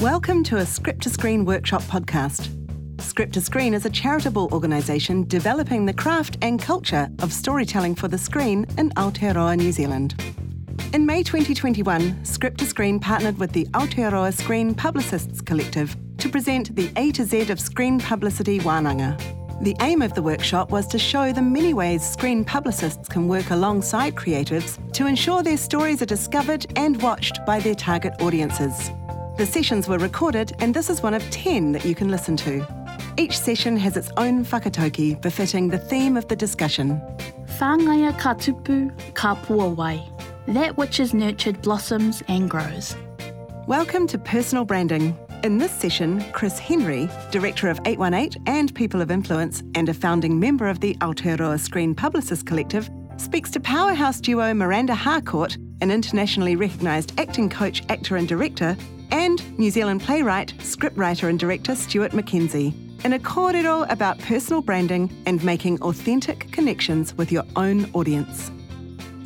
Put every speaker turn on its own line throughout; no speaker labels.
Welcome to a Script to Screen workshop podcast. Script to Screen is a charitable organisation developing the craft and culture of storytelling for the screen in Aotearoa, New Zealand. In May 2021, Script to Screen partnered with the Aotearoa Screen Publicists Collective to present the A to Z of screen publicity wānanga. The aim of the workshop was to show the many ways screen publicists can work alongside creatives to ensure their stories are discovered and watched by their target audiences. The sessions were recorded, and this is one of 10 that you can listen to. Each session has its own whakatauki befitting the theme of the discussion.
Whāngaia ka tupu, ka pua wai. That which is nurtured blossoms and grows.
Welcome to Personal Branding. In this session, Chris Henry, Director of 818 and People of Influence and a founding member of the Aotearoa Screen Publicists Collective, speaks to powerhouse duo Miranda Harcourt, an internationally recognised acting coach, actor and director, and New Zealand playwright, scriptwriter and director Stuart McKenzie in a kōrero about personal branding and making authentic connections with your own audience.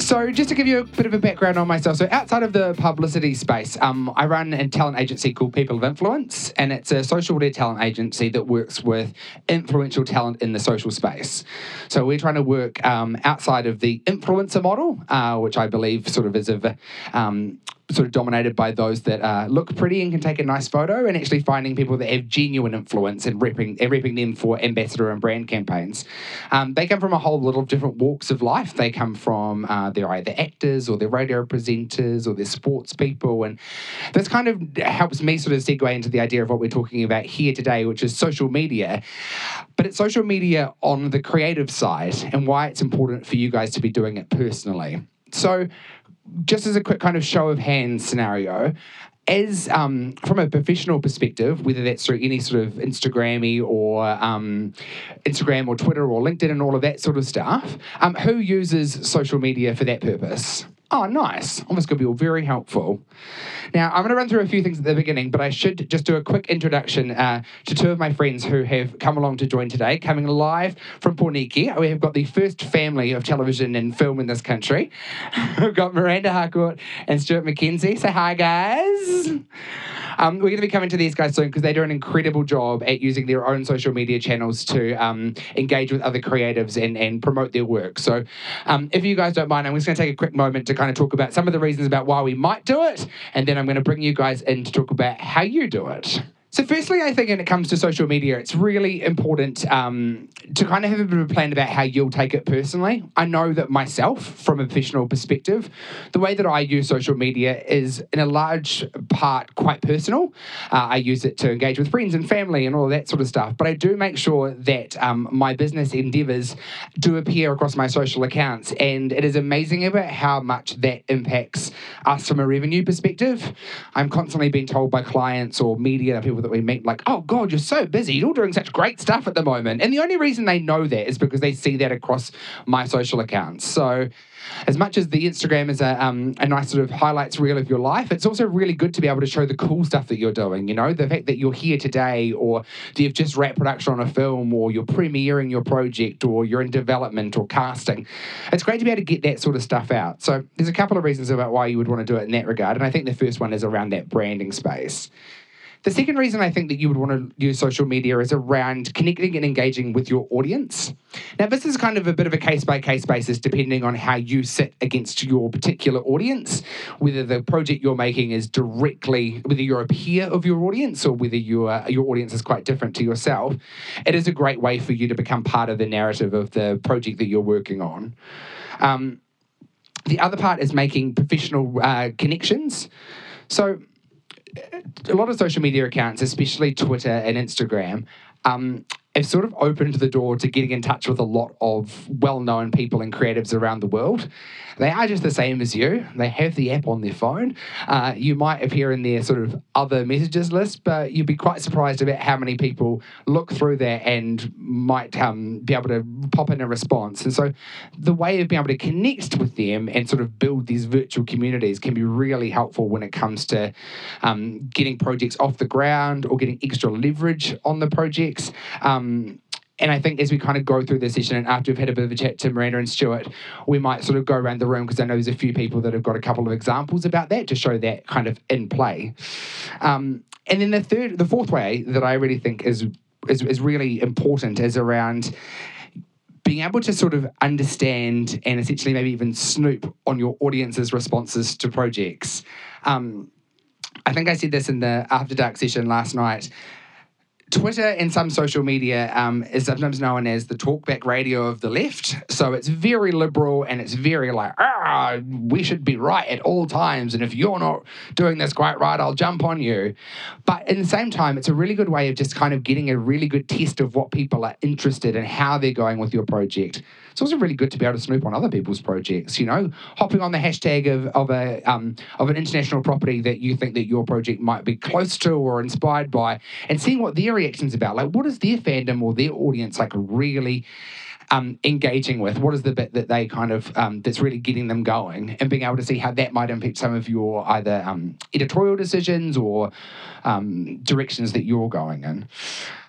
So, just to give you a bit of a background on myself, so outside of the publicity space, um, I run a talent agency called People of Influence, and it's a social media talent agency that works with influential talent in the social space. So, we're trying to work um, outside of the influencer model, uh, which I believe sort of is a um, sort of dominated by those that uh, look pretty and can take a nice photo, and actually finding people that have genuine influence and repping, and repping them for ambassador and brand campaigns. Um, they come from a whole lot of different walks of life. They come from uh, they're either actors or they're radio presenters or they're sports people, and this kind of helps me sort of segue into the idea of what we're talking about here today, which is social media. But it's social media on the creative side, and why it's important for you guys to be doing it personally. So, just as a quick kind of show of hands scenario, as um, from a professional perspective, whether that's through any sort of Instagrammy or um, Instagram or Twitter or LinkedIn and all of that sort of stuff, um, who uses social media for that purpose? Oh, nice. Oh, this could be all very helpful. Now, I'm going to run through a few things at the beginning, but I should just do a quick introduction uh, to two of my friends who have come along to join today, coming live from Pōneke. We have got the first family of television and film in this country. We've got Miranda Harcourt and Stuart McKenzie. Say hi, guys. Um, we're going to be coming to these guys soon because they do an incredible job at using their own social media channels to um, engage with other creatives and, and promote their work. So, um, if you guys don't mind, I'm just going to take a quick moment to kind of talk about some of the reasons about why we might do it, and then I'm going to bring you guys in to talk about how you do it. So, firstly, I think when it comes to social media, it's really important um, to kind of have a bit of a plan about how you'll take it personally. I know that myself, from a professional perspective, the way that I use social media is in a large part quite personal. Uh, I use it to engage with friends and family and all that sort of stuff. But I do make sure that um, my business endeavors do appear across my social accounts. And it is amazing about how much that impacts us from a revenue perspective. I'm constantly being told by clients or media that people people that we meet like, oh God, you're so busy. You're all doing such great stuff at the moment. And the only reason they know that is because they see that across my social accounts. So as much as the Instagram is a, um, a nice sort of highlights reel of your life, it's also really good to be able to show the cool stuff that you're doing. You know, the fact that you're here today, or you've just wrapped production on a film, or you're premiering your project, or you're in development or casting. It's great to be able to get that sort of stuff out. So there's a couple of reasons about why you would want to do it in that regard. And I think the first one is around that branding space. The second reason I think that you would want to use social media is around connecting and engaging with your audience. Now, this is kind of a bit of a case by case basis depending on how you sit against your particular audience, whether the project you're making is directly, whether you're a peer of your audience or whether your, your audience is quite different to yourself. It is a great way for you to become part of the narrative of the project that you're working on. Um, the other part is making professional uh, connections. So, a lot of social media accounts, especially Twitter and Instagram, um, have sort of opened the door to getting in touch with a lot of well known people and creatives around the world. They are just the same as you. They have the app on their phone. Uh, you might appear in their sort of other messages list, but you'd be quite surprised about how many people look through that and might um, be able to pop in a response. And so the way of being able to connect with them and sort of build these virtual communities can be really helpful when it comes to um, getting projects off the ground or getting extra leverage on the projects. Um, and I think as we kind of go through this session and after we've had a bit of a chat to Miranda and Stuart, we might sort of go around the room because I know there's a few people that have got a couple of examples about that to show that kind of in play. Um, and then the third, the fourth way that I really think is is, is really important is around being able to sort of understand and essentially maybe even snoop on your audience's responses to projects. Um, I think I said this in the After Dark session last night. Twitter and some social media um, is sometimes known as the talkback radio of the left. So it's very liberal and it's very like, ah, we should be right at all times. And if you're not doing this quite right, I'll jump on you. But at the same time, it's a really good way of just kind of getting a really good test of what people are interested in, how they're going with your project. It's also really good to be able to snoop on other people's projects. You know, hopping on the hashtag of, of a um, of an international property that you think that your project might be close to or inspired by, and seeing what their reactions about. Like, what is their fandom or their audience like really? Um, engaging with what is the bit that they kind of um, that's really getting them going and being able to see how that might impact some of your either um, editorial decisions or um, directions that you're going in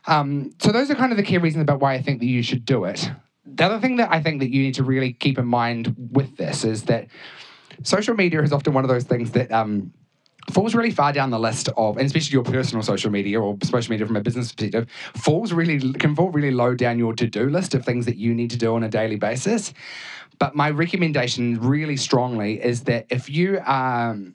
um, so those are kind of the key reasons about why i think that you should do it the other thing that I think that you need to really keep in mind with this is that social media is often one of those things that um, falls really far down the list of, and especially your personal social media or social media from a business perspective, falls really can fall really low down your to-do list of things that you need to do on a daily basis. But my recommendation really strongly is that if you um,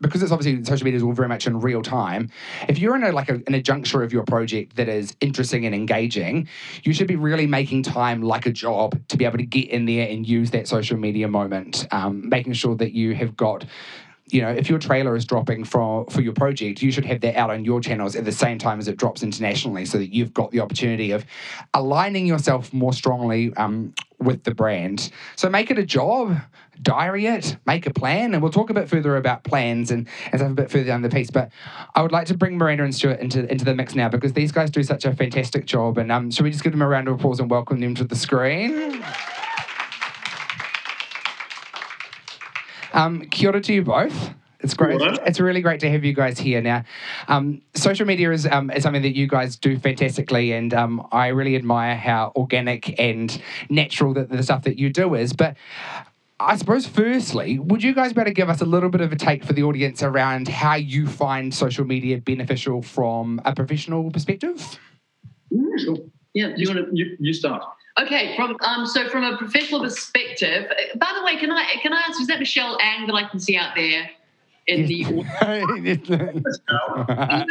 because it's obviously social media is all very much in real time. If you're in a like a, in a juncture of your project that is interesting and engaging, you should be really making time like a job to be able to get in there and use that social media moment, um, making sure that you have got you know, if your trailer is dropping for for your project, you should have that out on your channels at the same time as it drops internationally, so that you've got the opportunity of aligning yourself more strongly um, with the brand. So make it a job, diary it, make a plan, and we'll talk a bit further about plans and, and stuff a bit further down the piece. But I would like to bring Miranda and Stuart into into the mix now because these guys do such a fantastic job. And um, should we just give them a round of applause and welcome them to the screen? Um, kia ora to you both. It's great. It's really great to have you guys here now. Um, social media is, um, is something that you guys do fantastically, and um, I really admire how organic and natural that the stuff that you do is. But I suppose, firstly, would you guys better give us a little bit of a take for the audience around how you find social media beneficial from a professional perspective?
Sure. Yeah, you want to you, you start.
Okay, from um, so from a professional perspective. Uh, by the way, can I can I ask? Is that Michelle Ang that I can see out there in the?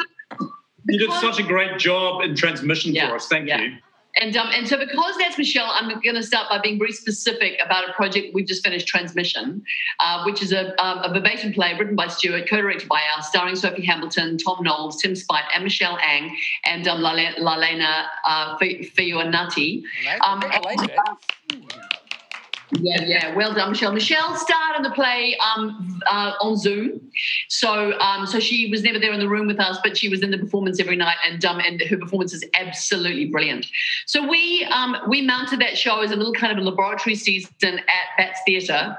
you did such a great job in transmission yeah, for us. Thank
yeah.
you.
And um, and so because that's Michelle, I'm going to start by being very specific about a project we've just finished, Transmission, uh, which is a, um, a, verbatim play written by Stuart, co-directed by us, starring Sophie Hambleton, Tom Knowles, Tim Spite, and Michelle Ang, and um, Lalena uh, Fioanati. Um, yeah, yeah, well done, Michelle. Michelle starred in the play um, uh, on Zoom, so um, so she was never there in the room with us, but she was in the performance every night, and um, and her performance is absolutely brilliant. So we um, we mounted that show as a little kind of a laboratory season at Bats Theatre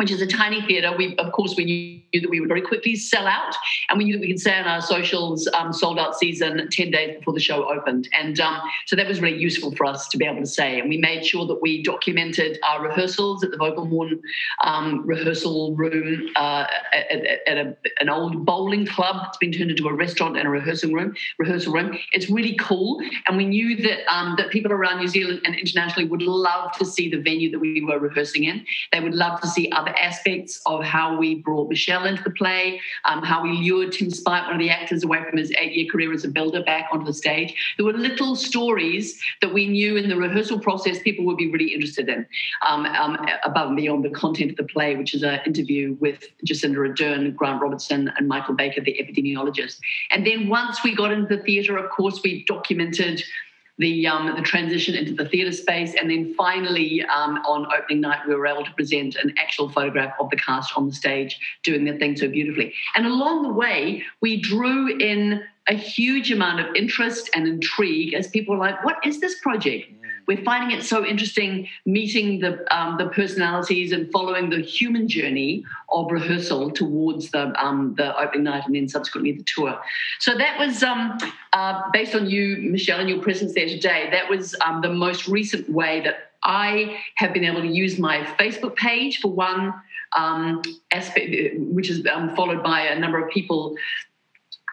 which is a tiny theatre. We, of course, we knew that we would very quickly sell out, and we knew that we could say on our socials, um, sold out season ten days before the show opened, and um, so that was really useful for us to be able to say. And we made sure that we documented our rehearsals at the Vogelmorn um, rehearsal room uh, at, at a, an old bowling club. It's been turned into a restaurant and a rehearsal room. Rehearsal room. It's really cool, and we knew that um, that people around New Zealand and internationally would love to see the venue that we were rehearsing in. They would love to see other aspects of how we brought Michelle into the play, um, how we lured Tim Spite, one of the actors, away from his eight year career as a builder back onto the stage. There were little stories that we knew in the rehearsal process people would be really interested in, um, um, above and beyond the content of the play, which is an interview with Jacinda Ardern, Grant Robertson, and Michael Baker, the epidemiologist. And then once we got into the theatre, of course, we documented the um, the transition into the theatre space, and then finally um, on opening night we were able to present an actual photograph of the cast on the stage doing their thing so beautifully. And along the way, we drew in a huge amount of interest and intrigue as people were like, "What is this project?" we're finding it so interesting meeting the um, the personalities and following the human journey of rehearsal towards the um, the opening night and then subsequently the tour. So that was um, uh, based on you, Michelle, and your presence there today. That was um, the most recent way that I have been able to use my Facebook page for one um, aspect, which is um, followed by a number of people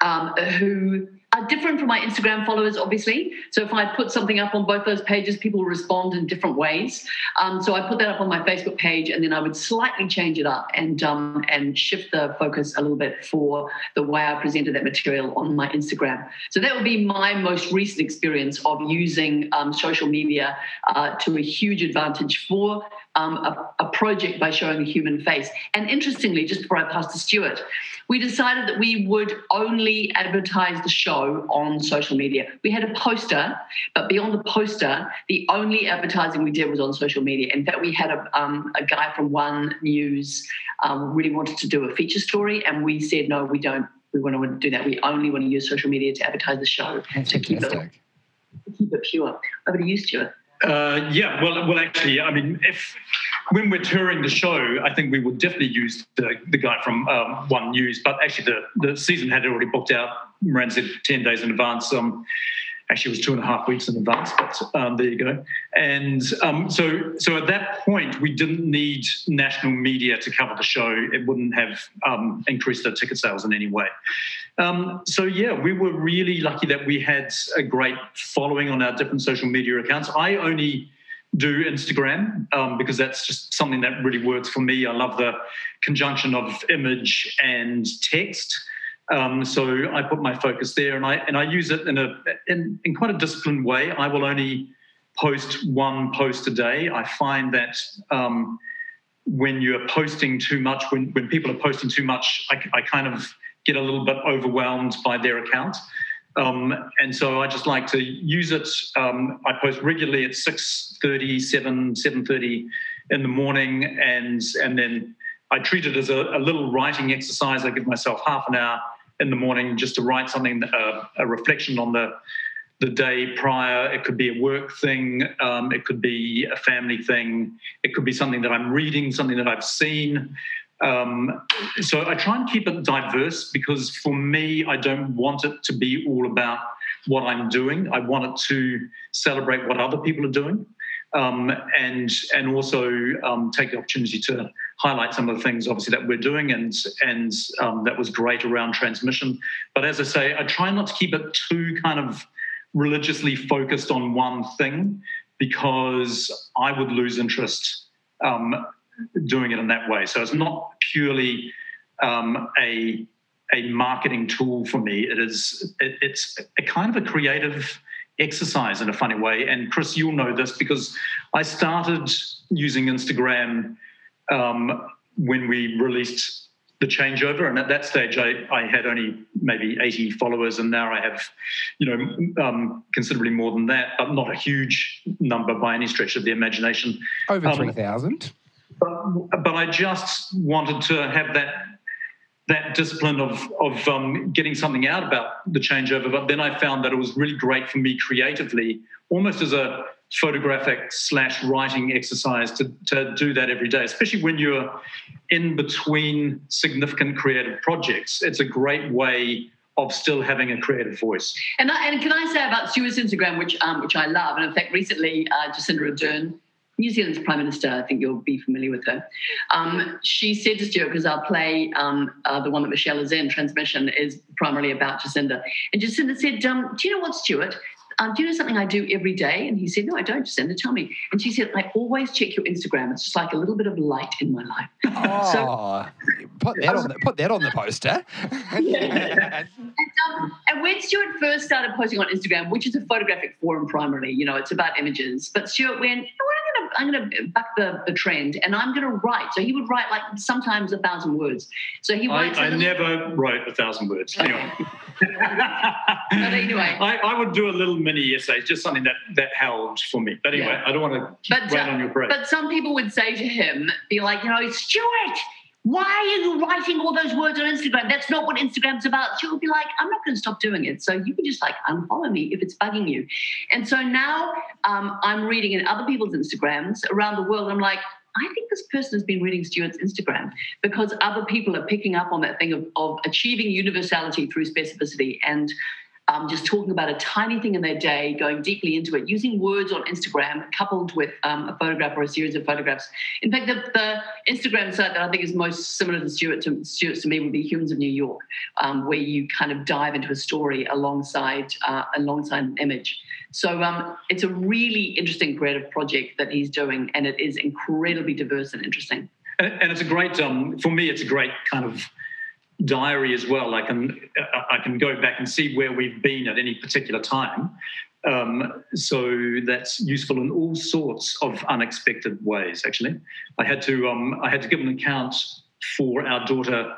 um, who are different from my Instagram followers, obviously. So if I put something up on both those pages, people respond in different ways. Um, so I put that up on my Facebook page, and then I would slightly change it up and um, and shift the focus a little bit for the way I presented that material on my Instagram. So that would be my most recent experience of using um, social media uh, to a huge advantage for um, a, a, project by showing a human face. And interestingly, just before I pass to Stuart, we decided that we would only advertise the show on social media. We had a poster, but beyond the poster, the only advertising we did was on social media. In fact, we had a, um, a guy from One News um, really wanted to do a feature story, and we said, no, we don't. We want to do that. We only want to use social media to advertise the show
That's
to
keep it,
to keep it pure. Over to you, Stuart.
Uh, yeah, well, well, actually, I mean, if when we're touring the show, I think we would definitely use the, the guy from um, One News. But actually, the, the season had already booked out. Moran said ten days in advance. Um, actually, it was two and a half weeks in advance. But um, there you go. And um, so, so at that point, we didn't need national media to cover the show. It wouldn't have um, increased the ticket sales in any way. Um, so yeah, we were really lucky that we had a great following on our different social media accounts. I only do Instagram um, because that's just something that really works for me. I love the conjunction of image and text. Um, so I put my focus there, and I and I use it in a in, in quite a disciplined way. I will only post one post a day. I find that um, when you're posting too much, when when people are posting too much, I, I kind of get a little bit overwhelmed by their account. Um, and so I just like to use it. Um, I post regularly at 6.30, 7, 7.30 in the morning. And, and then I treat it as a, a, little writing exercise. I give myself half an hour in the morning just to write something, uh, a reflection on the, the day prior. It could be a work thing. Um, it could be a family thing. It could be something that I'm reading, something that I've seen. Um, so I try and keep it diverse because for me, I don't want it to be all about what I'm doing. I want it to celebrate what other people are doing. Um, and and also um, take the opportunity to highlight some of the things obviously that we're doing and and um, that was great around transmission. But as I say, I try not to keep it too kind of religiously focused on one thing because I would lose interest um, doing it in that way. So it's not purely um, a a marketing tool for me. It is it, it's a kind of a creative exercise in a funny way. And Chris, you'll know this because I started using Instagram um, when we released the changeover. And at that stage I, I had only maybe 80 followers and now i have you know um, considerably more than that but not a huge number by any stretch of the imagination.
Over um,
but, but I just wanted to have that that discipline of of um, getting something out about the changeover. But then I found that it was really great for me creatively, almost as a photographic slash writing exercise to, to do that every day, especially when you're in between significant creative projects. It's a great way of still having a creative voice.
And, I, and can I say about Stuart's Instagram, which um, which I love, and in fact, recently uh, Jacinda Ardern New Zealand's Prime Minister, I think you'll be familiar with her. Um, she said to Stuart, because our play, um, uh, the one that Michelle is in, Transmission, is primarily about Jacinda. And Jacinda said, um, Do you know what, Stuart? um, do you know something I do every day? And he said, no, I don't, Jacinda, tell me. And she said, I always check your Instagram. It's just like a little bit of light in my life.
Oh, so, put, that on the, put that on the poster.
yeah. and, um, and when Stuart first started posting on Instagram, which is a photographic forum primarily, you know, it's about images, but Stuart went, you I'm going to buck the, the trend and I'm going to write. So he would write like sometimes a thousand words. So he writes.
I, I never wrote a thousand words. Okay. Anyway.
but anyway,
I, I, would do a little mini essay, just something that that held for me. But anyway, yeah. I don't want to but, uh, on your parade.
But some people would say to him, be like, you know, Stuart, why are you writing all those words on Instagram? That's not what Instagram's about. She'll be like, I'm not going to stop doing it. So you can just like unfollow me if it's bugging you. And so now um, I'm reading in other people's Instagrams around the world. I'm like, I think this person has been reading Stuart's Instagram because other people are picking up on that thing of, of achieving universality through specificity. And um, just talking about a tiny thing in their day, going deeply into it, using words on Instagram coupled with um, a photograph or a series of photographs. In fact, the, the, Instagram site that I think is most similar to Stuart to, Stuart's to me would be Humans of New York, um, where you kind of dive into a story alongside uh, alongside an image. So um, it's a really interesting creative project that he's doing, and it is incredibly diverse and interesting.
And, and it's a great, um, for me, it's a great kind of diary as well. I can I can go back and see where we've been at any particular time. Um, so that's useful in all sorts of unexpected ways. Actually, I had to um, I had to give an account for our daughter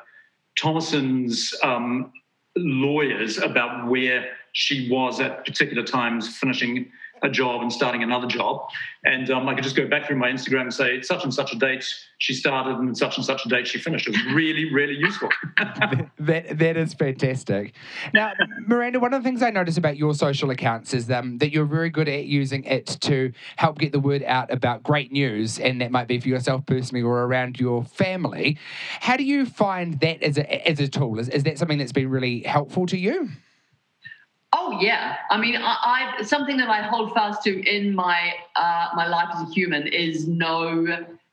Thomasin's um, lawyers about where she was at particular times finishing a job and starting another job. And um, I could just go back through my Instagram and say, such and such a date she started and such and such a date she finished. It was really, really useful.
that, that is fantastic. Now, Miranda, one of the things I notice about your social accounts is um, that you're very good at using it to help get the word out about great news, and that might be for yourself personally or around your family. How do you find that as a, as a tool? Is, is that something that's been really helpful to you?
Oh yeah, I mean, I, I, something that I hold fast to in my uh, my life as a human is no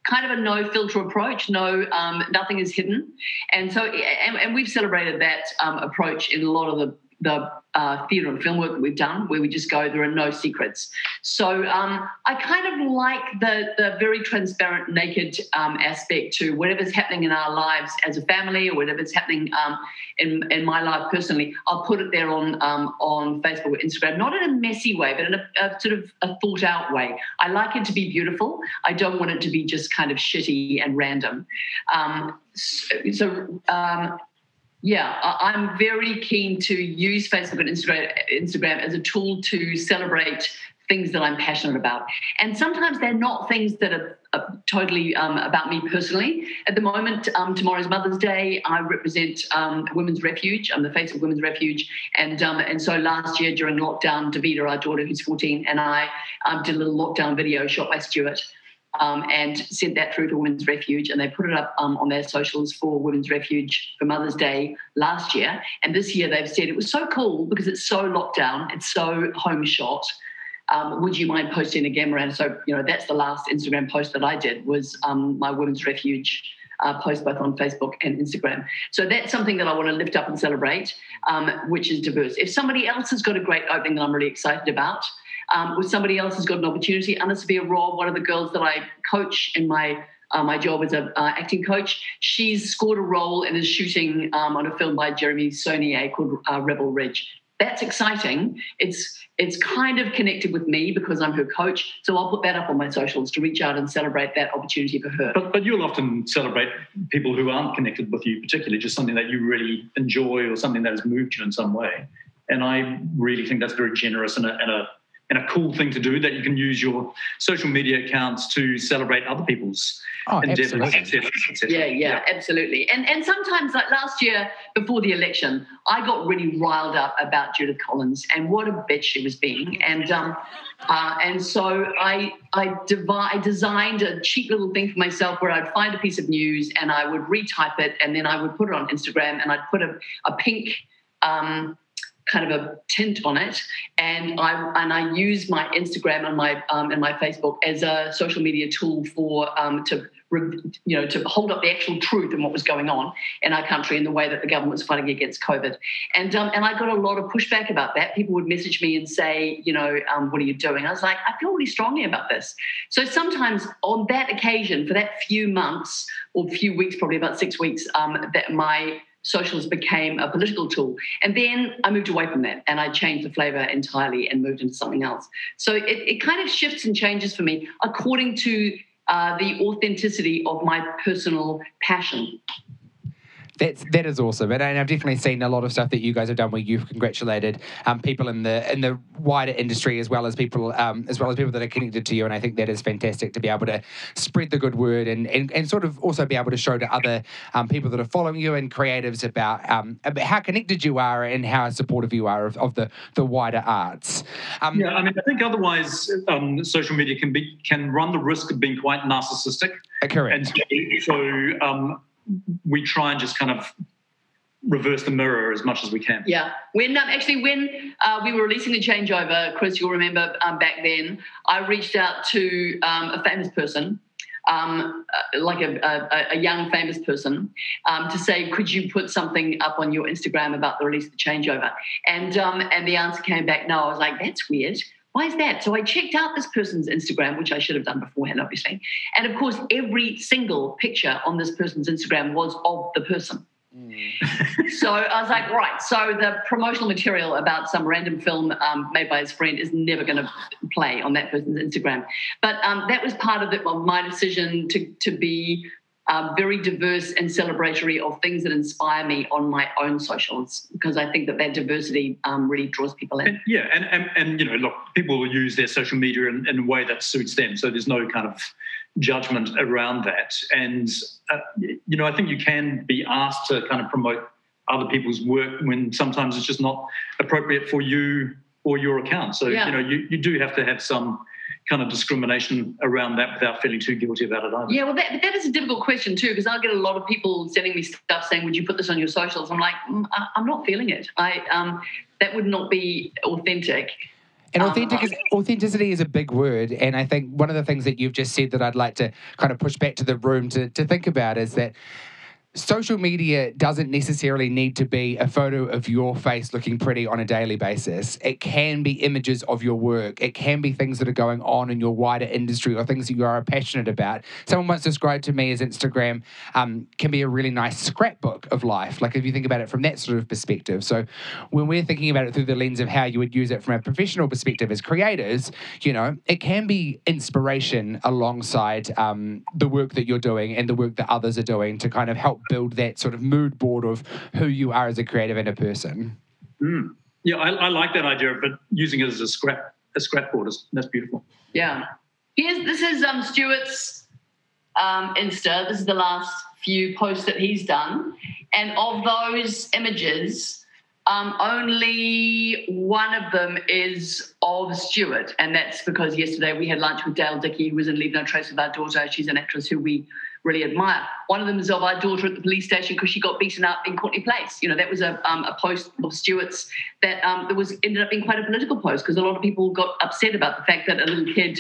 kind of a no filter approach. No, um, nothing is hidden, and so and, and we've celebrated that um, approach in a lot of the the uh, theatre and film work that we've done, where we just go, there are no secrets. So um, I kind of like the the very transparent, naked um, aspect to whatever's happening in our lives as a family, or whatever's happening um, in in my life personally. I'll put it there on um, on Facebook or Instagram, not in a messy way, but in a, a, sort of a thought out way. I like it to be beautiful. I don't want it to be just kind of shitty and random. Um, so, so um, yeah, I'm very keen to use Facebook and Instagram, as a tool to celebrate things that I'm passionate about. And sometimes they're not things that are, totally um, about me personally. At the moment, um, tomorrow's Mother's Day. I represent um, Women's Refuge. I'm the face of Women's Refuge. And um, and so last year during lockdown, Davida, our daughter who's 14, and I um, did a little lockdown video shot by Stuart um, and sent that through to Women's Refuge, and they put it up um, on their socials for Women's Refuge for Mother's Day last year. And this year they've said it was so cool because it's so locked down, it's so home shot. Um, would you mind posting again, Miranda? So you know that's the last Instagram post that I did was um, my Women's Refuge. Uh, post both on Facebook and Instagram. So that's something that I want to lift up and celebrate, um, which is diverse. If somebody else has got a great opening that I'm really excited about, um, with somebody else has got an opportunity. AnnaSophia Robb, one of the girls that I coach in my uh, my job as an uh, acting coach, she's scored a role and is shooting um, on a film by Jeremy Saulnier called uh, Rebel Ridge. That's exciting. It's it's kind of connected with me because I'm her coach. So I'll put that up on my socials to reach out and celebrate that opportunity for her.
But, but you'll often celebrate people who aren't connected with you, particularly just something that you really enjoy or something that has moved you in some way. And I really think that's very generous and a, and a and a cool thing to do that you can use your social media accounts to celebrate other people's
oh, endeavors,
etc. Yeah, yeah, yeah, absolutely. And and sometimes, like last year before the election, I got really riled up about Judith Collins and what a bitch she was being. And um, uh, and so I I, devi- I designed a cheap little thing for myself where I'd find a piece of news and I would retype it and then I would put it on Instagram and I'd put a, a pink. Um, kind of a tint on it, and I and I use my Instagram and my um, and my Facebook as a social media tool for um, to you know to hold up the actual truth and what was going on in our country and the way that the government was fighting against COVID, and um, and I got a lot of pushback about that. People would message me and say, you know, um, what are you doing? I was like, I feel really strongly about this. So sometimes on that occasion, for that few months or few weeks, probably about six weeks, um, that my socials became a political tool. And then I moved away from that and I changed the flavor entirely and moved into something else. So it, it kind of shifts and changes for me according to uh, the authenticity of my personal passion
that's that is awesome, and, I've definitely seen a lot of stuff that you guys have done where you've congratulated um, people in the in the wider industry as well as people um, as well as people that are connected to you, and I think that is fantastic to be able to spread the good word and and, and sort of also be able to show to other um, people that are following you and creatives about, um, about how connected you are and how supportive you are of, of the the wider arts.
Um, yeah, I mean, I think otherwise um, social media can be can run the risk of being quite narcissistic.
Correct.
And so, so we try and just kind of reverse the mirror as much as we can.
Yeah. When um, actually when uh, we were releasing the changeover, Chris, you'll remember um, back then, I reached out to um, a famous person. Um, uh, like a, a, a, young famous person, um, to say, could you put something up on your Instagram about the release of the changeover? And um, and the answer came back no. I was like, that's weird why is that? So I checked out this person's Instagram, which I should have done beforehand, obviously. And of course, every single picture on this person's Instagram was of the person. Mm. so I was like, right. So the promotional material about some random film um, made by his friend is never going to play on that person's Instagram. But um, that was part of, the, of my decision to to be uh, very diverse and celebratory of things that inspire me on my own socials because I think that that diversity um, really draws people in.
And, yeah, and, and and you know, look, people will use their social media in, in, a way that suits them, so there's no kind of judgment around that. And uh, you know, I think you can be asked to kind of promote other people's work when sometimes it's just not appropriate for you or your account. So yeah. you know, you, you do have to have some kind of discrimination around that without feeling too guilty about it either.
Yeah, well, that, that is a difficult question too, because I get a lot of people sending me stuff saying, "Would you put this on your socials?" I'm like, mm, I, am not feeling it. I um, that would not be authentic.
And um, authentic is, authenticity is a big word. And I think one of the things that you've just said that I'd like to kind of push back to the room to, to think about is that social media doesn't necessarily need to be a photo of your face looking pretty on a daily basis. It can be images of your work. It can be things that are going on in your wider industry or things that you are passionate about. Someone once described to me as Instagram um, can be a really nice scrapbook of life. Like if you think about it from that sort of perspective. So when we're thinking about it through the lens of how you would use it from a professional perspective as creators, you know, it can be inspiration alongside um, the work that you're doing and the work that others are doing to kind of help build that sort of mood board of who you are as a creative and a person.
Mm. Yeah, I, I, like that idea of using it as a scrap a scrap board. That's beautiful.
Yeah. Here's this is um, Stuart's um, Insta. This is the last few posts that he's done, and of those images. Um, only one of them is of Stuart, and that's because yesterday we had lunch with Dale Dickey, who was in Leave No Trace with our daughter. She's an actress who we really admire. One of them is of our daughter at the police station because she got beaten up in Courtney Place. You know, that was a, um, a post of Stuart's that um, that was ended up being quite a political post because a lot of people got upset about the fact that a little kid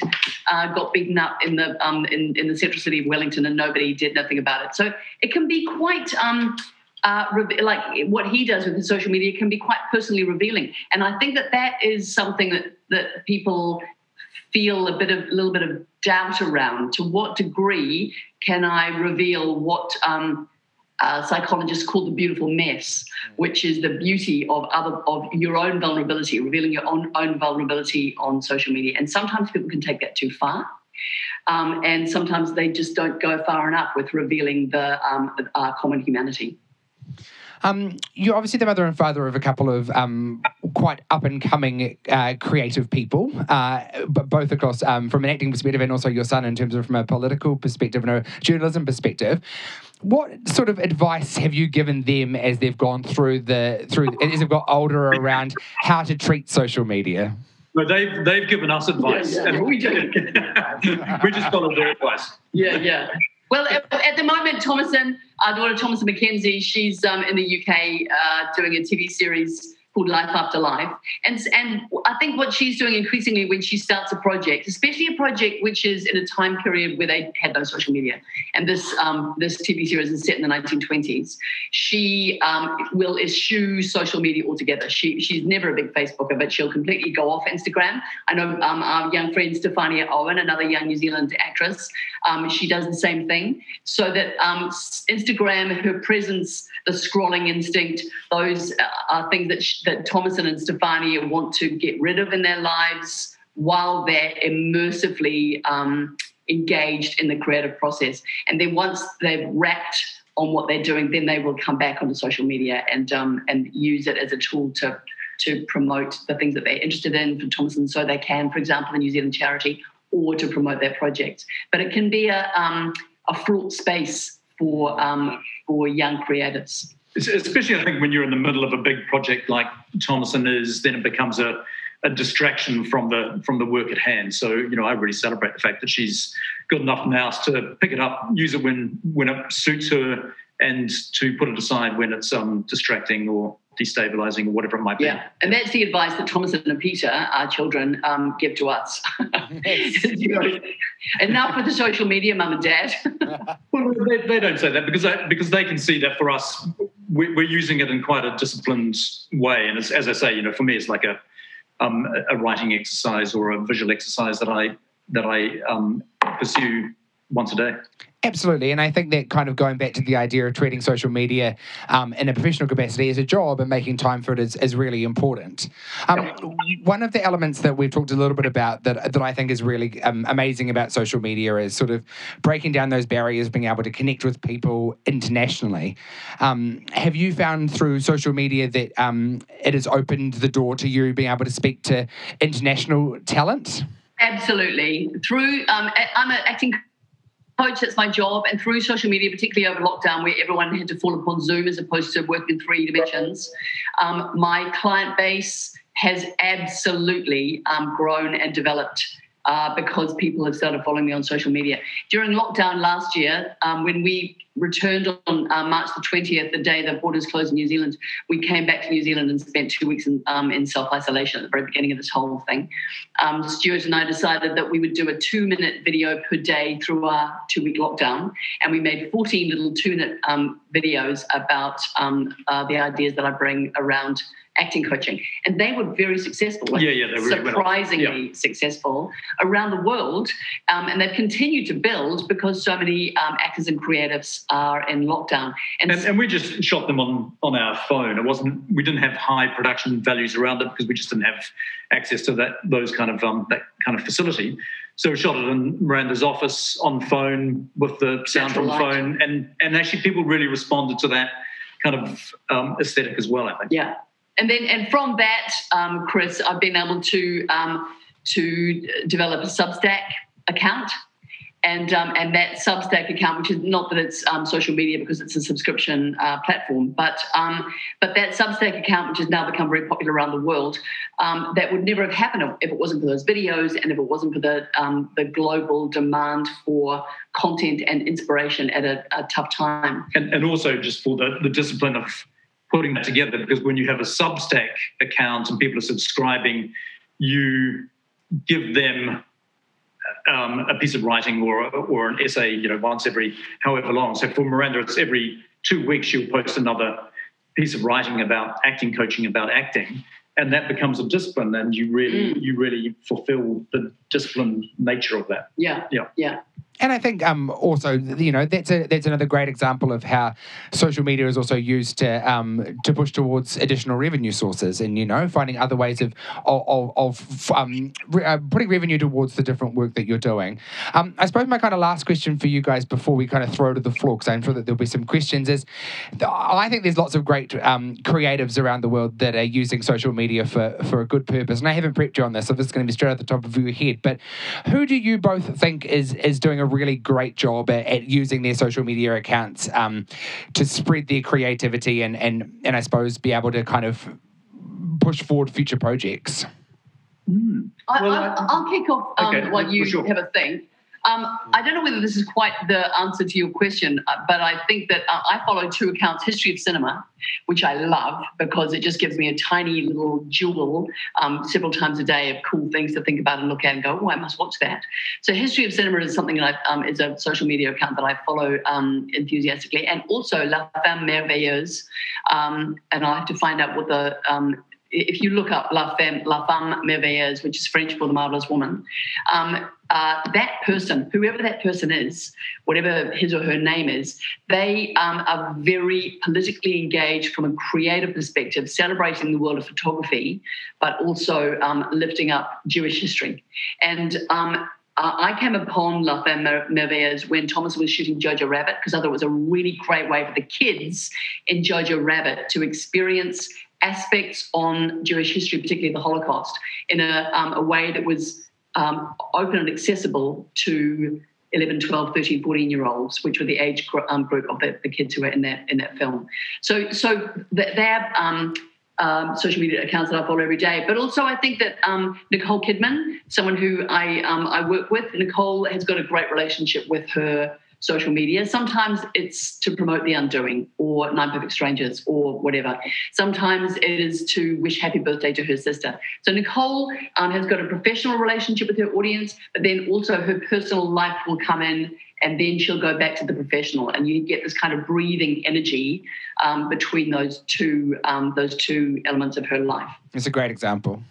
uh, got beaten up in the um, in, in the central city of Wellington and nobody did nothing about it. So it can be quite. Um, uh, like what he does with his social media can be quite personally revealing, and I think that that is something that that people feel a bit of a little bit of doubt around. To what degree can I reveal what um, psychologists call the beautiful mess, which is the beauty of other of your own vulnerability, revealing your own own vulnerability on social media. And sometimes people can take that too far. Um, and sometimes they just don't go far enough with revealing the um, our common humanity.
Um, you're obviously the mother and father of a couple of um, quite up and coming uh, creative people, uh, but both across um, from an acting perspective and also your son in terms of from a political perspective and a journalism perspective. What sort of advice have you given them as they've gone through the through as they've got older around how to treat social media?
No, they've they've given us advice, yeah, yeah. and we did. we just followed their advice.
Yeah, yeah. Well, at, at the moment, Thomasin, our daughter Thomasin McKenzie, she's um, in the UK uh, doing a TV series called Life After Life. And, and I think what she's doing increasingly when she starts a project, especially a project which is in a time period where they had no social media, and this um, this TV series is set in the 1920s, she um, will eschew social media altogether. She, she's never a big Facebooker, but she'll completely go off Instagram. I know um, our young friend Stefania Owen, another young New Zealand actress, um, she does the same thing. So that um, Instagram, her presence, the scrolling instinct, those are things that, that Thomasin and Stefania want to get rid of in their lives while they're immersively um, engaged in the creative process. And then once they've wrapped on what they're doing, then they will come back onto social media and um, and use it as a tool to to promote the things that they're interested in for Thomasin, so they can, for example, the New Zealand charity, or to promote their projects. But it can be a um, a fraught space for um, for young creators
especially I think when you're in the middle of a big project like Thomasin is, then it becomes a, a distraction from the from the work at hand. So you know, I really celebrate the fact that she's got enough nous to pick it up, use it when when it suits her, and to put it aside when it's um, distracting or destabilizing or whatever it might be.
Yeah, and that's the advice that Thomasin Peter, our children, um, give to us. you know, enough with the social media, mum and dad.
well, they, they, don't say that because they, because they can see that for us, we're, using it in quite a disciplined way. And as I say, you know, for me, it's like a um, a writing exercise or a visual exercise that I that I um, pursue once a day.
Absolutely. And I think that kind of going back to the idea of treating social media um, in a professional capacity as a job and making time for it is, is really important. Um, one of the elements that we've talked a little bit about that, that I think is really um, amazing about social media is sort of breaking down those barriers, being able to connect with people internationally. Um, have you found through social media that um, it has opened the door to you being able to speak to international talent?
Absolutely. Through, um, I'm an acting coach, that's my job. And through social media, particularly over lockdown, where everyone had to fall upon Zoom as opposed to work in three dimensions, um, my client base has absolutely um, grown and developed uh, because people have started following me on social media. During lockdown last year, um, when we returned on uh, March the 20th, the day the borders closed in New Zealand, we came back to New Zealand and spent two weeks in, um, in self isolation at the very beginning of this whole thing. Um, Stuart and I decided that we would do a two minute video per day through our two week lockdown. And we made 14 little two minute um, videos about um, uh, the ideas that I bring around acting coaching, and they were very successful.
Like yeah, yeah, they
really surprisingly
yeah.
successful around the world, um, and they've continued to build because so many um, actors and creatives are in lockdown.
And, and, and, we just shot them on on our phone. It wasn't we didn't have high production values around it because we just didn't have access to that those kind of um, that kind of facility. So we shot it in Miranda's office on phone with the sound from light. phone, and and actually people really responded to that kind of um, aesthetic as well. I think.
Yeah, and then and from that, um, Chris, I've been able to um, to develop a Substack account. And, um, and that Substack account, which is not that it's um, social media because it's a subscription uh, platform, but um, but that Substack account, which has now become very popular around the world, um, that would never have happened if it wasn't for those videos and if it wasn't for the the global demand for content and inspiration at a, a tough time.
And, and also just for the, the discipline of putting that together because when you have a Substack account and people are subscribing, you give them um, a piece of writing or or an essay, you know, once every however long. So for Miranda, it's every two weeks she'll post another piece of writing about acting coaching about acting, and that becomes a discipline, and you really mm. you really fulfil the discipline nature of that.
Yeah,
yeah,
yeah
and I think um, also, you know, that's a, that's another great example of how social media is also used to um, to push towards additional revenue sources, and you know, finding other ways of of, of um, re- uh, putting revenue towards the different work that you're doing. Um, I suppose my kind of last question for you guys before we kind of throw to the floor, because I'm sure that there'll be some questions, is I think there's lots of great um, creatives around the world that are using social media for for a good purpose, and I haven't prepped you on this, so this is going to be straight at the top of your head. But who do you both think is is doing a really great job at, at using their social media accounts um, to spread their creativity and, and, and I suppose be able to kind of push forward future projects.
Mm. I, will kick off um, okay, while you sure. have a think. Um, I don't know whether this is quite the answer to your question, uh, but I think that uh, I follow two accounts History of Cinema, which I love because it just gives me a tiny little jewel um, several times a day of cool things to think about and look at and go, oh, I must watch that. So, History of Cinema is something that I, um, is a social media account that I follow um, enthusiastically, and also La Femme Merveilleuse. Um, and I'll have to find out what the um, if you look up La Femme, La Femme Merveilleuse, which is French for the marvelous woman, um, uh, that person, whoever that person is, whatever his or her name is, they um, are very politically engaged from a creative perspective, celebrating the world of photography, but also um, lifting up Jewish history. And um, I came upon La Femme Merveilleuse when Thomas was shooting Jojo Rabbit because I thought it was a really great way for the kids in Jojo Rabbit to experience aspects on Jewish history, particularly the Holocaust, in a, um, a way that was um, open and accessible to 11, 12, 13, 14 year olds, which were the age um, group of the, the, kids who were in that in that film. So, so they're um, um, social media accounts that I follow every day. But also, I think that um, Nicole Kidman, someone who I um, I work with, Nicole has got a great relationship with her social media. Sometimes it's to promote The Undoing or Nine Perfect Strangers or whatever. Sometimes it is to wish happy birthday to her sister. So Nicole um, has got a professional relationship with her audience, but then also her personal life will come in and then she'll go back to the professional and you get this kind of breathing energy um, between those two um, those two elements of her life
it's a great example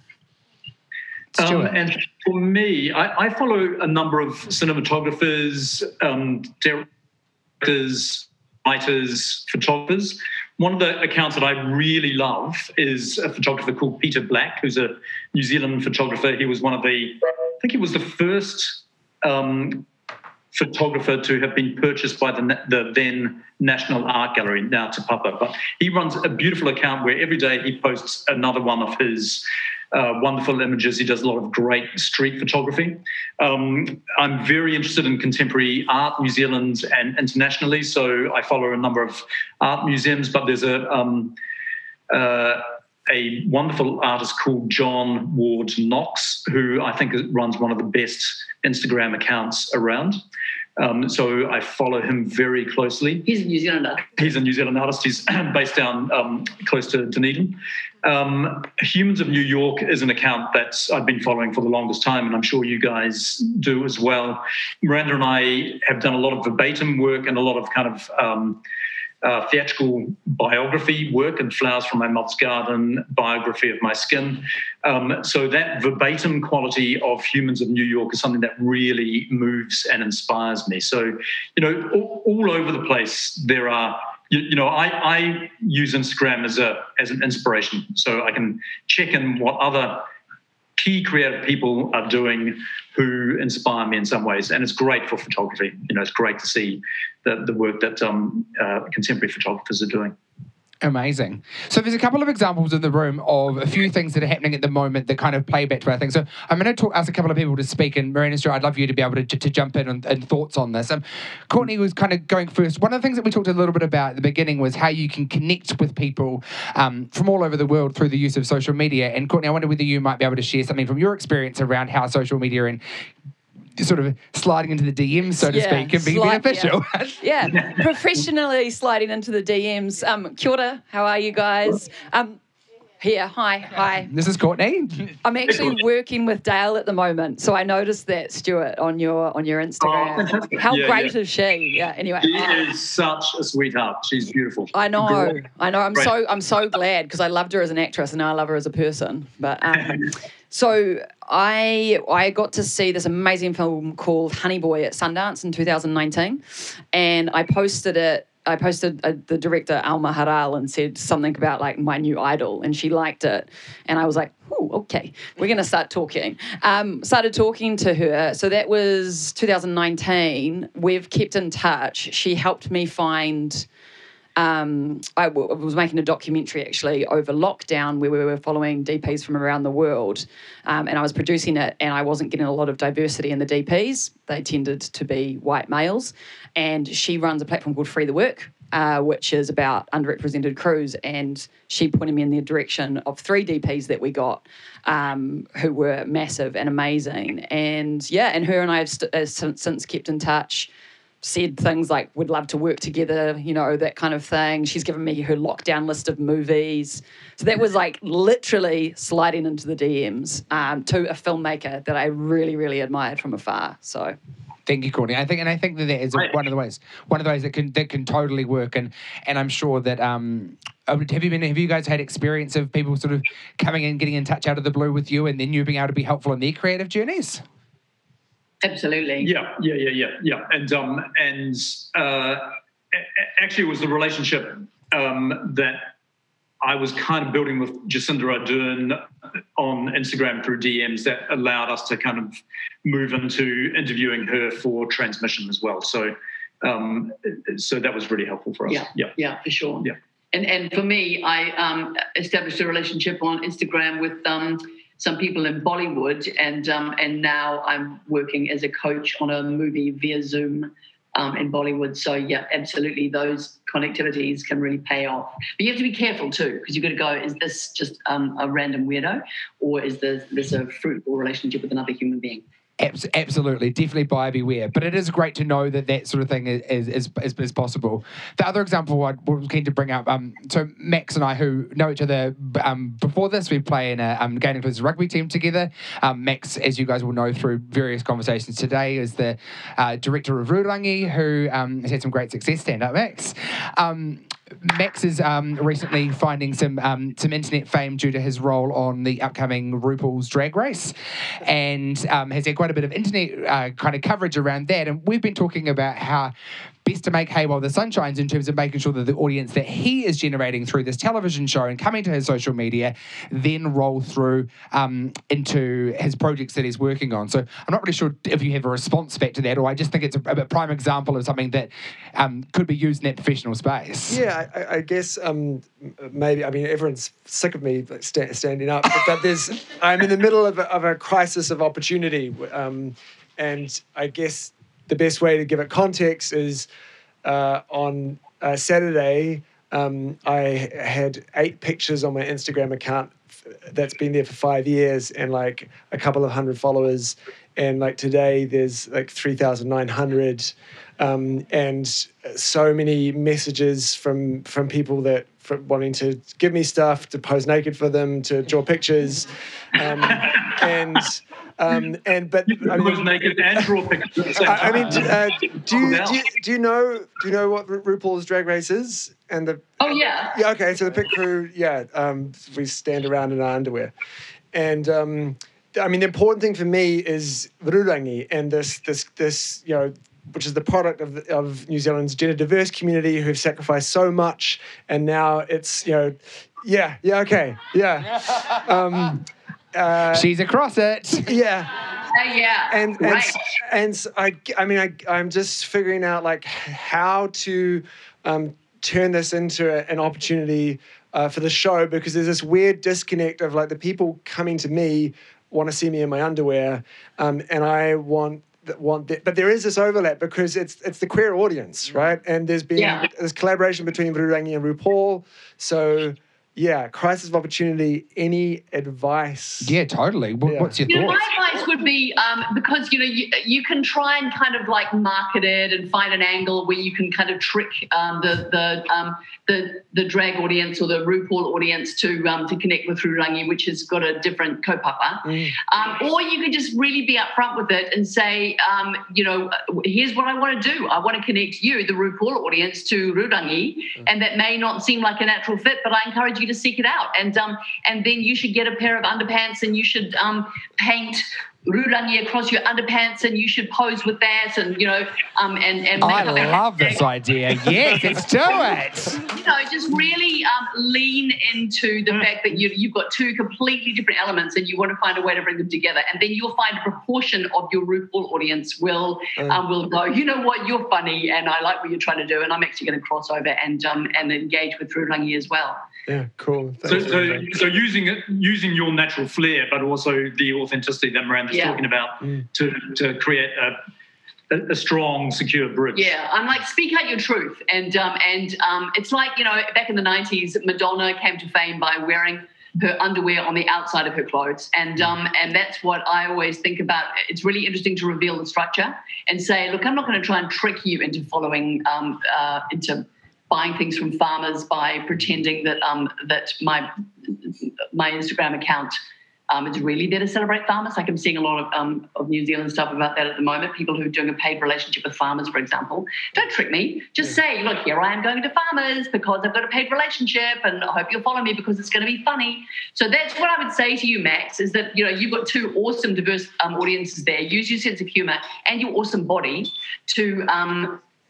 um, and for me, I, I, follow a number of cinematographers, um, directors, writers, photographers. One of the accounts that I really love is a photographer called Peter Black, who's a New Zealand photographer. He was one of the, I think he was the first um, photographer to have been purchased by the, the then National Art Gallery, now Te Papa. But he runs a beautiful account where every day he posts another one of his uh, wonderful images. He does a lot of great street photography. Um, I'm very interested in contemporary art, New Zealand and internationally. So I follow a number of art museums, but there's a um, uh, a wonderful artist called John Ward Knox, who I think runs one of the best Instagram accounts around. Um, so I follow him very closely.
He's a New Zealand artist.
He's a New Zealand artist. He's based down um, close to Dunedin. Um, Humans of New York is an account that I've been following for the longest time, and I'm sure you guys do as well. Miranda and I have done a lot of verbatim work and a lot of kind of um, uh, theatrical biography work and Flowers from My Mother's Garden, biography of my skin. Um, so that verbatim quality of Humans of New York is something that really moves and inspires me. So, you know, all, all over the place there are. You, you know, I, I use Instagram as a as an inspiration, so I can check in what other key creative people are doing who inspire me in some ways. And it's great for photography. You know, it's great to see the, the work that um, uh, contemporary photographers are doing.
Amazing. So there's a couple of examples in the room of a few things that are happening at the moment that kind of play back to our thing. So I'm going to talk, ask a couple of people to speak, and Miranda Stuart, I'd love you to be able to, to jump in and, and thoughts on this. Um, Courtney was kind of going first. One of the things that we talked a little bit about at the beginning was how you can connect with people um, from all over the world through the use of social media. And Courtney, I wonder whether you might be able to share something from your experience around how social media and sort of sliding into the DMs, so to yeah, speak, and being slide, beneficial.
Yeah. yeah. professionally sliding into the DMs. Um, kia ora, how are you guys? Um, here, hi, hi.
This is Courtney.
I'm actually working with Dale at the moment, so I noticed that Stuart on your on your Instagram. Oh, How yeah, great yeah. is she? Yeah. Anyway,
she is such a sweetheart. She's beautiful.
I know. Girl. I know. I'm great. so I'm so glad because I loved her as an actress and now I love her as a person. But um, so I I got to see this amazing film called Honey Boy at Sundance in 2019, and I posted it. I posted uh, the director Alma Har'el and said something about like my new idol, and she liked it, and I was like, "Oh, okay, we're gonna start talking." Um, started talking to her. So that was 2019. We've kept in touch. She helped me find um, was making a documentary actually over lockdown where we were following DPs from around the world. Um, and I was producing it, and I wasn't getting a lot of diversity in the DPs. They tended to be white males. And she runs a platform called Free the Work, uh, which is about underrepresented crews. And she pointed me in the direction of three DPs that we got um, who were massive and amazing. And yeah, and her and I have st- uh, since, since kept in touch said things like would love to work together, you know, that kind of thing. She's given me her lockdown list of movies. So that was like literally sliding into the DMs um, to a filmmaker that I really, really admired from afar. So
Thank you, Courtney. I think, and I think that that is one of the ways, one of the ways that can that can totally work, and and I'm sure that um, have you been, have you guys had experience of people sort of coming in, getting in touch out of the blue with you, and then you being able to be helpful in their creative journeys?
Absolutely.
Yeah, yeah, yeah, yeah, yeah. And um, and uh, actually, it was the relationship um, that I was kind of building with Jacinda Ardern on Instagram through DMs that allowed us to kind of move into interviewing her for transmission as well. So, um, so that was really helpful for us.
Yeah,
yeah,
yeah, for sure.
Yeah.
And and for me, I um, established a relationship on Instagram with um, some people in Bollywood, and um, and now I'm working as a coach on a movie via Zoom um, in Bollywood. So yeah, absolutely, those connectivities can really pay off. But you have to be careful too, because you've got to go: is this just um, a random weirdo, or is this this a fruitful relationship with another human being?
Abs- absolutely, definitely buyer beware. But it is great to know that that sort of thing is is, is, is possible. The other example I was keen to bring up, um, so Max and I, who know each other um, before this, we play in a um, Gaining Clues rugby team together. Um, Max, as you guys will know through various conversations today, is the uh, director of Rurangi, who um, has had some great success. Stand up, Max. Um, Max is um, recently finding some um, some internet fame due to his role on the upcoming RuPaul's Drag Race, and um, has had quite a bit of internet uh, kind of coverage around that. And we've been talking about how best to make hay while the sun shines in terms of making sure that the audience that he is generating through this television show and coming to his social media then roll through um, into his projects that he's working on. So I'm not really sure if you have a response back to that, or I just think it's a, a prime example of something that um, could be used in that professional space.
Yeah, I, I guess um, maybe. I mean, everyone's sick of me sta- standing up, but, but there's. I'm in the middle of a, of a crisis of opportunity, um, and I guess the best way to give it context is uh, on uh, Saturday. Um, I had eight pictures on my Instagram account that's been there for five years and like a couple of hundred followers. And like today, there's like 3,900 um, and so many messages from from people that from wanting to give me stuff, to pose naked for them, to draw pictures, um, and um, and but
I mean, naked and draw pictures.
I, I mean, uh, do, you, do, you, do you know do you know what RuPaul's Drag Race is? And the
Oh yeah.
yeah, okay. So the pit crew, yeah, um, we stand around in our underwear, and um, I mean, the important thing for me is Rurangi and this this this you know. Which is the product of, the, of New Zealand's gender diverse community who've sacrificed so much, and now it's you know, yeah, yeah, okay, yeah, um, uh,
She's across it.
yeah
Uh, yeah.
and and,
right.
s- and s- I, I mean I, I'm just figuring out like how to um, turn this into a- an opportunity uh, for the show because there's this weird disconnect of like the people coming to me want to see me in my underwear um, and I want that want that, but there is this overlap because it's it's the queer audience, right? And there's been
Yeah.
this collaboration between Rurangi and RuPaul. So yeah, crisis of opportunity. Any advice?
Yeah, totally. What,
Yeah.
What's your
You know,
thoughts?
my advice would be um, because you know you, you can try and kind of like market it and find an angle where you can kind of trick um, the the um, the the drag audience or the RuPaul audience to um, to connect with Rurangi, which has got a different kaupapa.
Mm.
Um, or you could just really be upfront with it and say, um, you know, here's what I want to do. I want to connect you, the RuPaul audience, to Rurangi, and that may not seem like a natural fit, but I encourage you to seek it out. And um, and then you should get a pair of underpants, and you should um, paint. Rurangi across your underpants, and you should pose with that, and you know, um, and and
I love this idea. Yes, let's do it.
you know, just really um, lean into the fact that you, you've got two completely different elements and you want to find a way to bring them together. And then you'll find a proportion of your RuPaul audience will um, will go, you know what, you're funny and I like what you're trying to do. And I'm actually going to cross over and um, and engage with Rurangi as well.
Yeah, cool.
So, so, so using it, using your natural flair, but also the authenticity that Miranda's
Yeah.
talking about
Mm.
to, to create a, a, a strong, secure bridge.
Yeah, I'm like speak out your truth, and um, and um, it's like you know back in the '90s, Madonna came to fame by wearing her underwear on the outside of her clothes, and um, and that's what I always think about. It's really interesting to reveal the structure and say, look, I'm not going to try and trick you into following um, uh, into buying things from farmers by pretending that um, that my my Instagram account um, is really there to celebrate farmers. Like I'm seeing a lot of, um, of New Zealand stuff about that at the moment. People who are doing a paid relationship with farmers, for example. Don't trick me. Just say, look, here I am going to farmers because I've got a paid relationship, and I hope you'll follow me because it's going to be funny. So that's what I would say to you, Max, is that you know you've got two awesome, diverse um, audiences there. Use your sense of humor and your awesome body to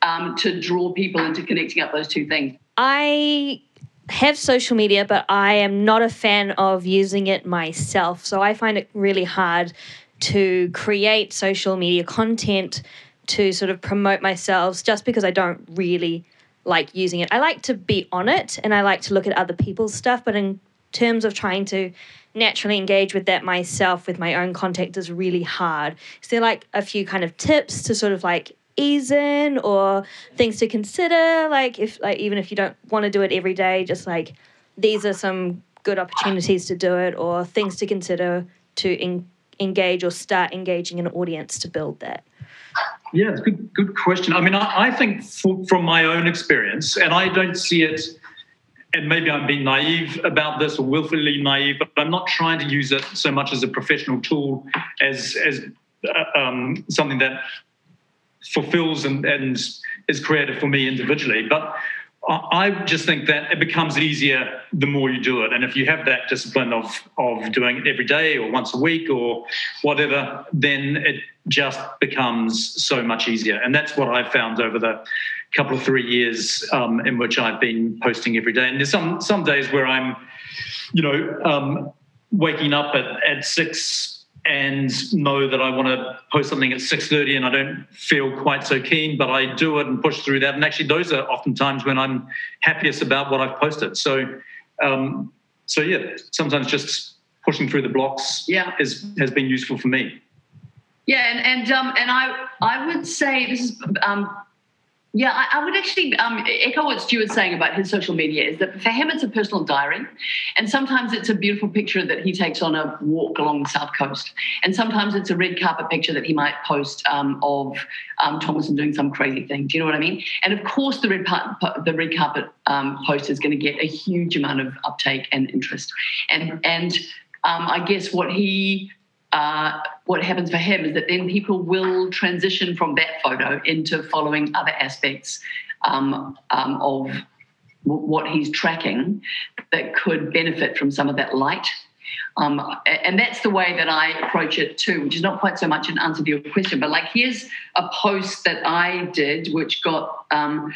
um, to draw people into connecting up those two things.
I have social media, but I am not a fan of using it myself. So I find it really hard to create social media content to sort of promote myself just because I don't really like using it. I like to be on it and I like to look at other people's stuff, but in terms of trying to naturally engage with that myself with my own content is really hard. Is there like a few kind of tips to sort of like ease in or things to consider like if like even if you don't want to do it every day just like these are some good opportunities to do it or things to consider to en- engage or start engaging an audience to build that?
Yeah, it's good, good question. I mean, I, I think for, from my own experience, and I don't see it, and maybe I'm being naive about this or willfully naive, but I'm not trying to use it so much as a professional tool as as uh, um, something that fulfills and, and is creative for me individually. But I just think that it becomes easier the more you do it. And if you have that discipline of, of doing it every day or once a week or whatever, then it just becomes so much easier. And that's what I've found over the couple of three years um, in which I've been posting every day. And there's some, some days where I'm, you know, um, waking up at, at six and know that I want to post something at 6.30 and I don't feel quite so keen, but I do it and push through that. And actually those are often times when I'm happiest about what I've posted. So, um, so yeah, sometimes just pushing through the blocks
yeah.
is, has been useful for me.
Yeah, and and um, and I I would say this is um, yeah, I, I would actually um, echo what Stuart's saying about his social media is that for him it's a personal diary. And sometimes it's a beautiful picture that he takes on a walk along the South Coast. And sometimes it's a red carpet picture that he might post um, of um, Thomasin doing some crazy thing. Do you know what I mean? And of course, the red, the red carpet um, post is going to get a huge amount of uptake and interest. And, and um, I guess what he uh, what happens for him is that then people will transition from that photo into following other aspects um, um, of w- what he's tracking that could benefit from some of that light. Um, and that's the way that I approach it too, which is not quite so much an answer to your question, but like here's a post that I did, which got, um,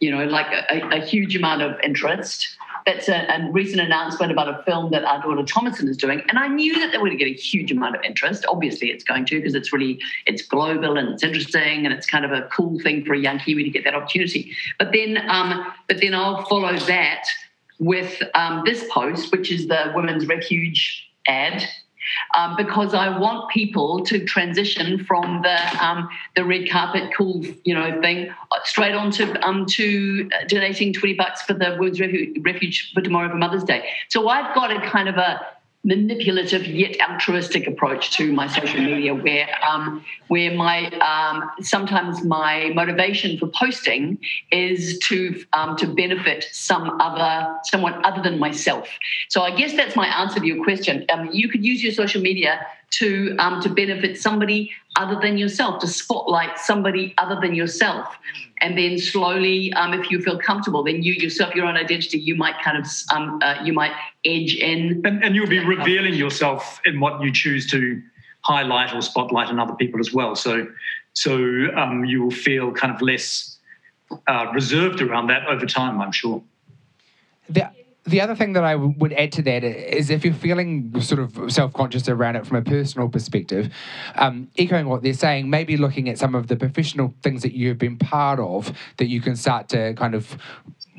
you know, like a, a huge amount of interest that's a, a, recent announcement about a film that our daughter Thomasin is doing. And I knew that they were going to get a huge amount of interest. Obviously, it's going to because it's really it's global and it's interesting and it's kind of a cool thing for a young Kiwi to get that opportunity. But then, um, but then I'll follow that with um, this post, which is the Women's Refuge ad um, because I want people to transition from the um, the red carpet cool you know thing straight on to um, to donating twenty bucks for the Women's Refuge for tomorrow for Mother's Day. So I've got a kind of a manipulative yet altruistic approach to my social media where um, where my um, sometimes my motivation for posting is to um, to benefit some other someone other than myself. So i guess that's my answer to your question. Um, you could use your social media to um, to benefit somebody other than yourself to spotlight somebody other than yourself. And then slowly um, if you feel comfortable then you yourself your own identity you might kind of um, uh, you might edge in.
And, and you'll be revealing yourself in what you choose to highlight or spotlight in other people as well. So so um, you will feel kind of less uh, reserved around that over time i'm sure.
The, the other thing that I would add to that is if you're feeling sort of self conscious around it from a personal perspective, um, echoing what they're saying, maybe looking at some of the professional things that you've been part of that you can start to kind of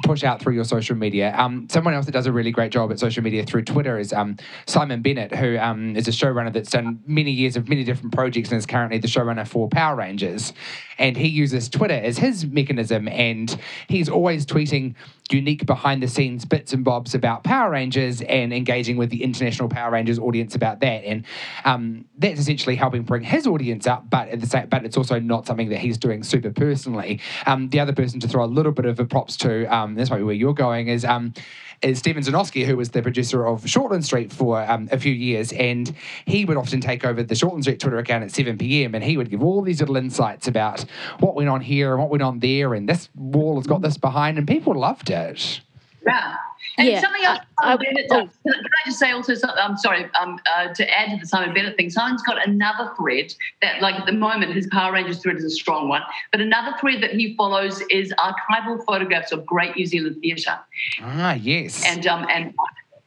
push out through your social media. Um, someone else that does a really great job at social media through Twitter is um, Simon Bennett, who um, is a showrunner that's done many years of many different projects and is currently the showrunner for Power Rangers. And he uses Twitter as his mechanism, and he's always tweeting unique behind the scenes bits and bobs about Power Rangers and engaging with the international Power Rangers audience about that. And um, that's essentially helping bring his audience up, but at the same, but it's also not something that he's doing super personally. Um, the other person to throw a little bit of a props to, um, that's probably where you're going, is um, is Steven Zanoski, who was the producer of Shortland Street for um, a few years, and he would often take over the Shortland Street Twitter account at 7 p.m. and he would give all these little insights about what went on here and what went on there, and this wall has got this behind, and people loved it.
Yeah. And
Yeah,
something else,
I- I-
Bennett
oh.
Can, I- can I just say also, some- I'm sorry, um, uh, to add to the Simon Bennett thing, Simon's got another thread that, like at the moment, his Power Rangers thread is a strong one, but another thread that he follows is archival photographs of great New Zealand theatre.
Ah, yes.
And um, and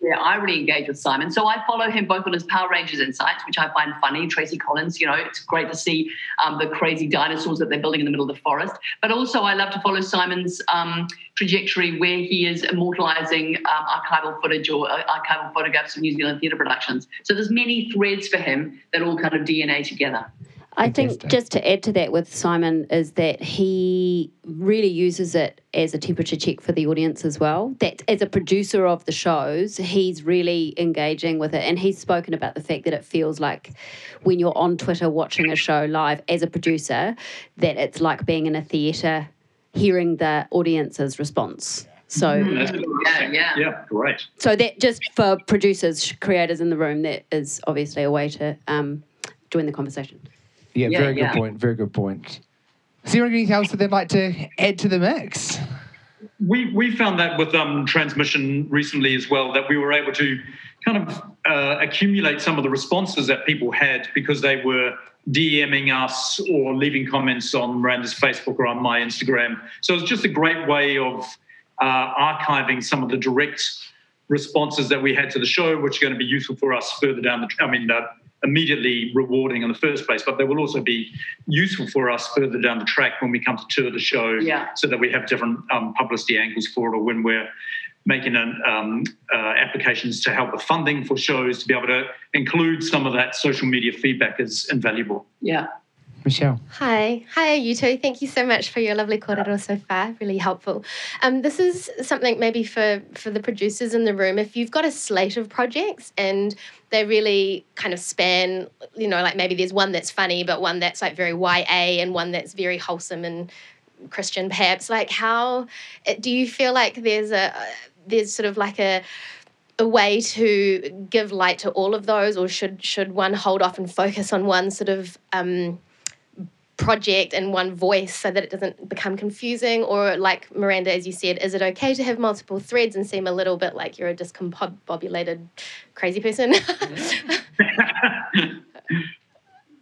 yeah, I really engage with Simon. So I follow him both on his Power Rangers Insights, which I find funny. Tracy Collins, you know, it's great to see um, the crazy dinosaurs that they're building in the middle of the forest. But also, I love to follow Simon's um, trajectory where he is immortalizing um, archival footage or uh, archival photographs of New Zealand theatre productions. So there's many threads for him that all kind of DNA together.
I think just to add to that with Simon is that he really uses it as a temperature check for the audience as well. That as a producer of the shows, he's really engaging with it. And he's spoken about the fact that it feels like when you're on Twitter watching a show live as a producer, that it's like being in a theatre hearing the audience's response. So
That's.
Yeah, yeah.
Yeah, great.
so that just for producers, creators in the room, that is obviously a way to um, join the conversation.
Yeah,
Yeah,
very good point. Very good point. Is there anything else that they'd like to add to the mix?
We we found that with um, transmission recently as well that we were able to kind of uh, accumulate some of the responses that people had because they were DMing us or leaving comments on Miranda's Facebook or on my Instagram. So it's just a great way of uh, archiving some of the direct responses that we had to the show, which are going to be useful for us further down the. I mean, uh, immediately rewarding in the first place, but they will also be useful for us further down the track when we come to tour the show,
Yeah.
so that we have different um, publicity angles for it, or when we're making an, um, uh, applications to help with funding for shows to be able to include some of that social media feedback is invaluable.
Yeah.
Michelle.
Hi, hi, you two. Thank you so much for your lovely kōrero so far. Really helpful. Um, this is something maybe for for the producers in the room. If you've got a slate of projects and they really kind of span, you know, like maybe there's one that's funny, but one that's like very YA, and one that's very wholesome and Christian, perhaps. Like, how uh, do you feel like there's a there's sort of like a a way to give light to all of those, or should should one hold off and focus on one sort of um, project and one voice so that it doesn't become confusing? Or, like Miranda, as you said, is it okay to have multiple threads and seem a little bit like you're a discombobulated crazy person?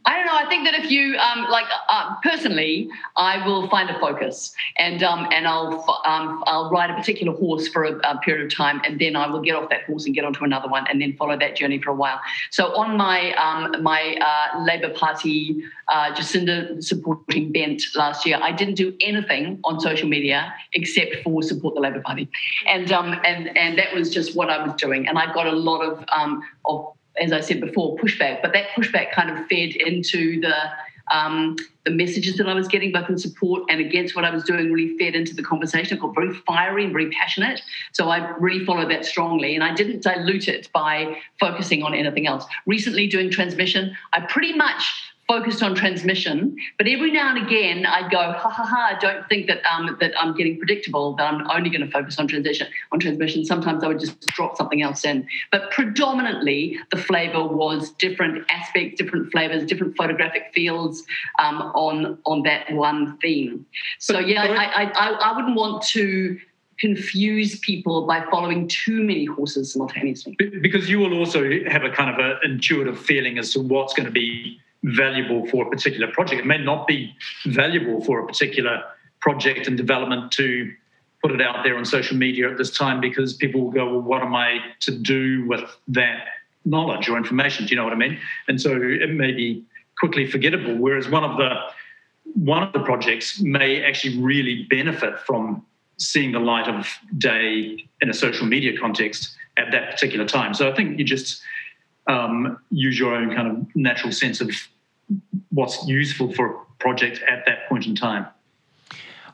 I don't know. I think that if you um, like, uh, personally, I will find a focus, and um, and I'll um, I'll ride a particular horse for a, a period of time, and then I will get off that horse and get onto another one, and then follow that journey for a while. So on my um, my uh, Labour Party uh, Jacinda supporting bent last year, I didn't do anything on social media except for support the Labour Party, and um, and and that was just what I was doing, and I got a lot of um, of as I said before, pushback. But that pushback kind of fed into the um, the messages that I was getting, both in support and against what I was doing, really fed into the conversation. I got very fiery and very passionate. So I really followed that strongly, and I didn't dilute it by focusing on anything else. Recently, doing transmission, I pretty much focused on transmission, but every now and again I'd go, ha ha ha, I don't think that um, that I'm getting predictable, that I'm only going to focus on transition on transmission. Sometimes I would just drop something else in. But predominantly the flavor was different aspects, different flavors, different photographic fields um, on on that one theme. So
But-
yeah,
but
I, I, I, I wouldn't want to confuse people by following too many horses simultaneously.
Because you will also have a kind of an intuitive feeling as to what's going to be valuable for a particular project. It may not be valuable for a particular project and development to put it out there on social media at this time because people will go, well, what am I to do with that knowledge or information? Do you know what I mean? And so it may be quickly forgettable. Whereas one of the one of the projects may actually really benefit from seeing the light of day in a social media context at that particular time. So I think you just um, use your own kind of natural sense of what's useful for a project at that point in time.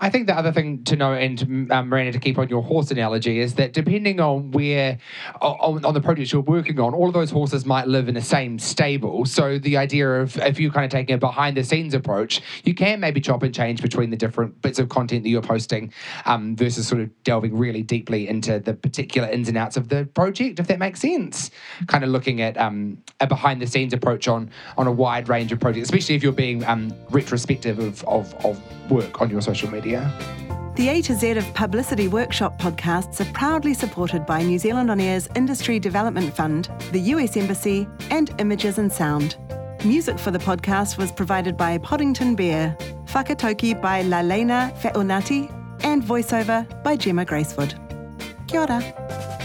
I think the other thing to know, and um, Miranda, to keep on your horse analogy, is that depending on where, on, on the projects you're working on, all of those horses might live in the same stable. So the idea of if you're kind of taking a behind the scenes approach, you can maybe chop and change between the different bits of content that you're posting um, versus sort of delving really deeply into the particular ins and outs of the project, if that makes sense. Kind of looking at um, a behind the scenes approach on on a wide range of projects, especially if you're being um, retrospective of, of, of work on your social media.
The A to Z of Publicity Workshop podcasts are proudly supported by New Zealand On Air's Industry Development Fund, the US Embassy, and Images and Sound. Music for the podcast was provided by Podington Bear, Fakatoki by Lalena Fe'onati, and voiceover by Gemma Gracewood. Kia ora.